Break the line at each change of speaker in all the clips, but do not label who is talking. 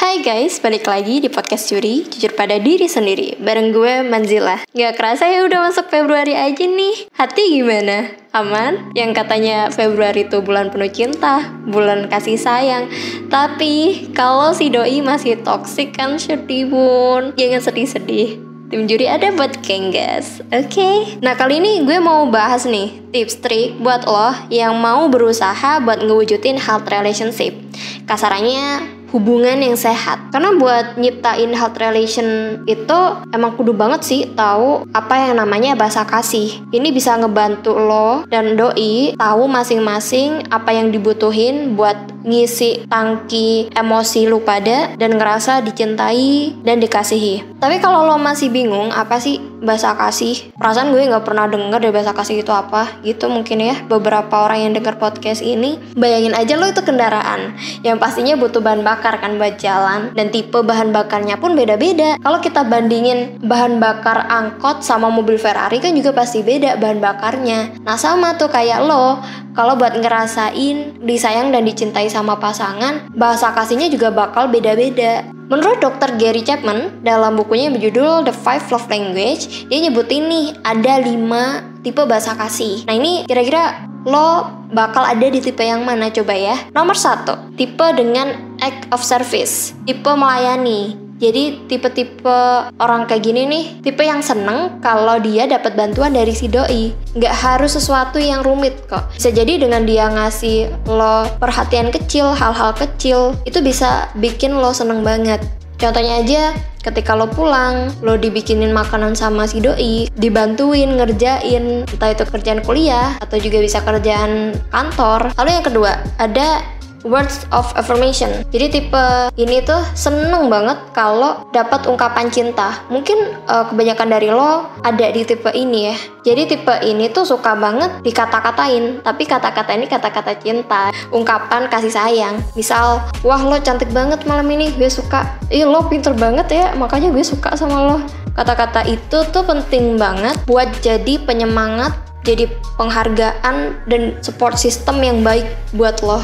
Hai guys, balik lagi di podcast Curi, jujur pada diri sendiri Bareng gue Manzila Gak kerasa ya udah masuk Februari aja nih Hati gimana? Aman? Yang katanya Februari itu bulan penuh cinta Bulan kasih sayang Tapi kalau si doi masih toxic kan sedih bun Jangan sedih-sedih Tim juri ada buat Kenggas, oke? Okay? Nah kali ini gue mau bahas nih tips trik buat lo yang mau berusaha buat ngewujudin health relationship. Kasarannya hubungan yang sehat. Karena buat nyiptain health relation itu emang kudu banget sih tahu apa yang namanya bahasa kasih. Ini bisa ngebantu lo dan doi tahu masing-masing apa yang dibutuhin buat ngisi tangki emosi lu pada dan ngerasa dicintai dan dikasihi. Tapi kalau lo masih bingung apa sih bahasa kasih, perasaan gue nggak pernah denger deh bahasa kasih itu apa gitu mungkin ya beberapa orang yang denger podcast ini bayangin aja lo itu kendaraan yang pastinya butuh bahan bakar kan buat jalan dan tipe bahan bakarnya pun beda-beda. Kalau kita bandingin bahan bakar angkot sama mobil Ferrari kan juga pasti beda bahan bakarnya. Nah sama tuh kayak lo kalau buat ngerasain disayang dan dicintai sama pasangan, bahasa kasihnya juga bakal beda-beda. Menurut Dr. Gary Chapman, dalam bukunya yang berjudul The Five Love Language, dia nyebutin nih ada 5 tipe bahasa kasih. Nah ini kira-kira lo bakal ada di tipe yang mana coba ya? Nomor satu, tipe dengan act of service, tipe melayani. Jadi tipe-tipe orang kayak gini nih, tipe yang seneng kalau dia dapat bantuan dari si doi. Nggak harus sesuatu yang rumit kok. Bisa jadi dengan dia ngasih lo perhatian kecil, hal-hal kecil, itu bisa bikin lo seneng banget. Contohnya aja, ketika lo pulang, lo dibikinin makanan sama si doi, dibantuin ngerjain, entah itu kerjaan kuliah atau juga bisa kerjaan kantor. Lalu yang kedua, ada words of affirmation. Jadi tipe ini tuh seneng banget kalau dapat ungkapan cinta. Mungkin uh, kebanyakan dari lo ada di tipe ini ya. Jadi tipe ini tuh suka banget dikata-katain, tapi kata-kata ini kata-kata cinta, ungkapan kasih sayang. Misal, wah lo cantik banget malam ini, gue suka. Ih lo pinter banget ya, makanya gue suka sama lo. Kata-kata itu tuh penting banget buat jadi penyemangat jadi penghargaan dan support system yang baik buat lo.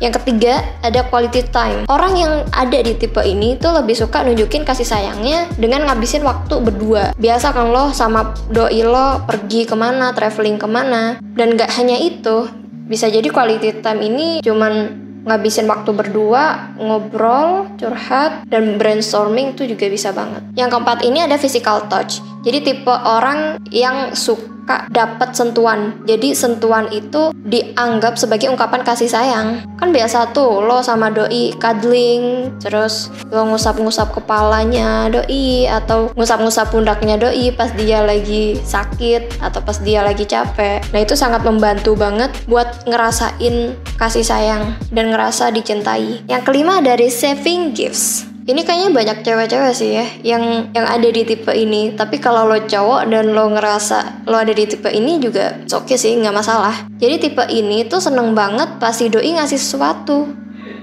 Yang ketiga, ada quality time. Orang yang ada di tipe ini tuh lebih suka nunjukin kasih sayangnya dengan ngabisin waktu berdua. Biasa kan lo sama doi lo pergi ke mana, traveling ke mana. Dan gak hanya itu, bisa jadi quality time ini cuman ngabisin waktu berdua, ngobrol, curhat, dan brainstorming itu juga bisa banget. Yang keempat ini ada physical touch. Jadi tipe orang yang suka dapat sentuhan. Jadi sentuhan itu dianggap sebagai ungkapan kasih sayang. Kan biasa tuh lo sama doi cuddling, terus lo ngusap-ngusap kepalanya doi atau ngusap-ngusap pundaknya doi pas dia lagi sakit atau pas dia lagi capek. Nah, itu sangat membantu banget buat ngerasain kasih sayang dan ngerasa dicintai. Yang kelima dari saving gifts. Ini kayaknya banyak cewek-cewek sih ya yang yang ada di tipe ini. Tapi kalau lo cowok dan lo ngerasa lo ada di tipe ini juga oke okay sih, nggak masalah. Jadi tipe ini tuh seneng banget pasti doi ngasih sesuatu.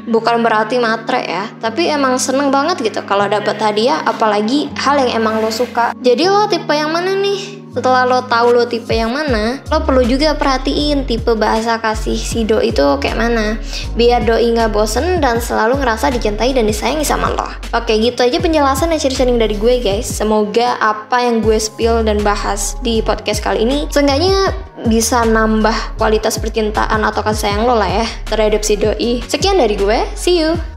Bukan berarti matre ya, tapi emang seneng banget gitu kalau dapat hadiah, apalagi hal yang emang lo suka. Jadi lo tipe yang mana nih? Setelah lo tahu lo tipe yang mana, lo perlu juga perhatiin tipe bahasa kasih si doi itu kayak mana. Biar doi nggak bosen dan selalu ngerasa dicintai dan disayangi sama lo. Oke, gitu aja penjelasan dan sharing-sharing dari gue guys. Semoga apa yang gue spill dan bahas di podcast kali ini seenggaknya bisa nambah kualitas percintaan atau kasih sayang lo lah ya terhadap si doi. Sekian dari gue, see you!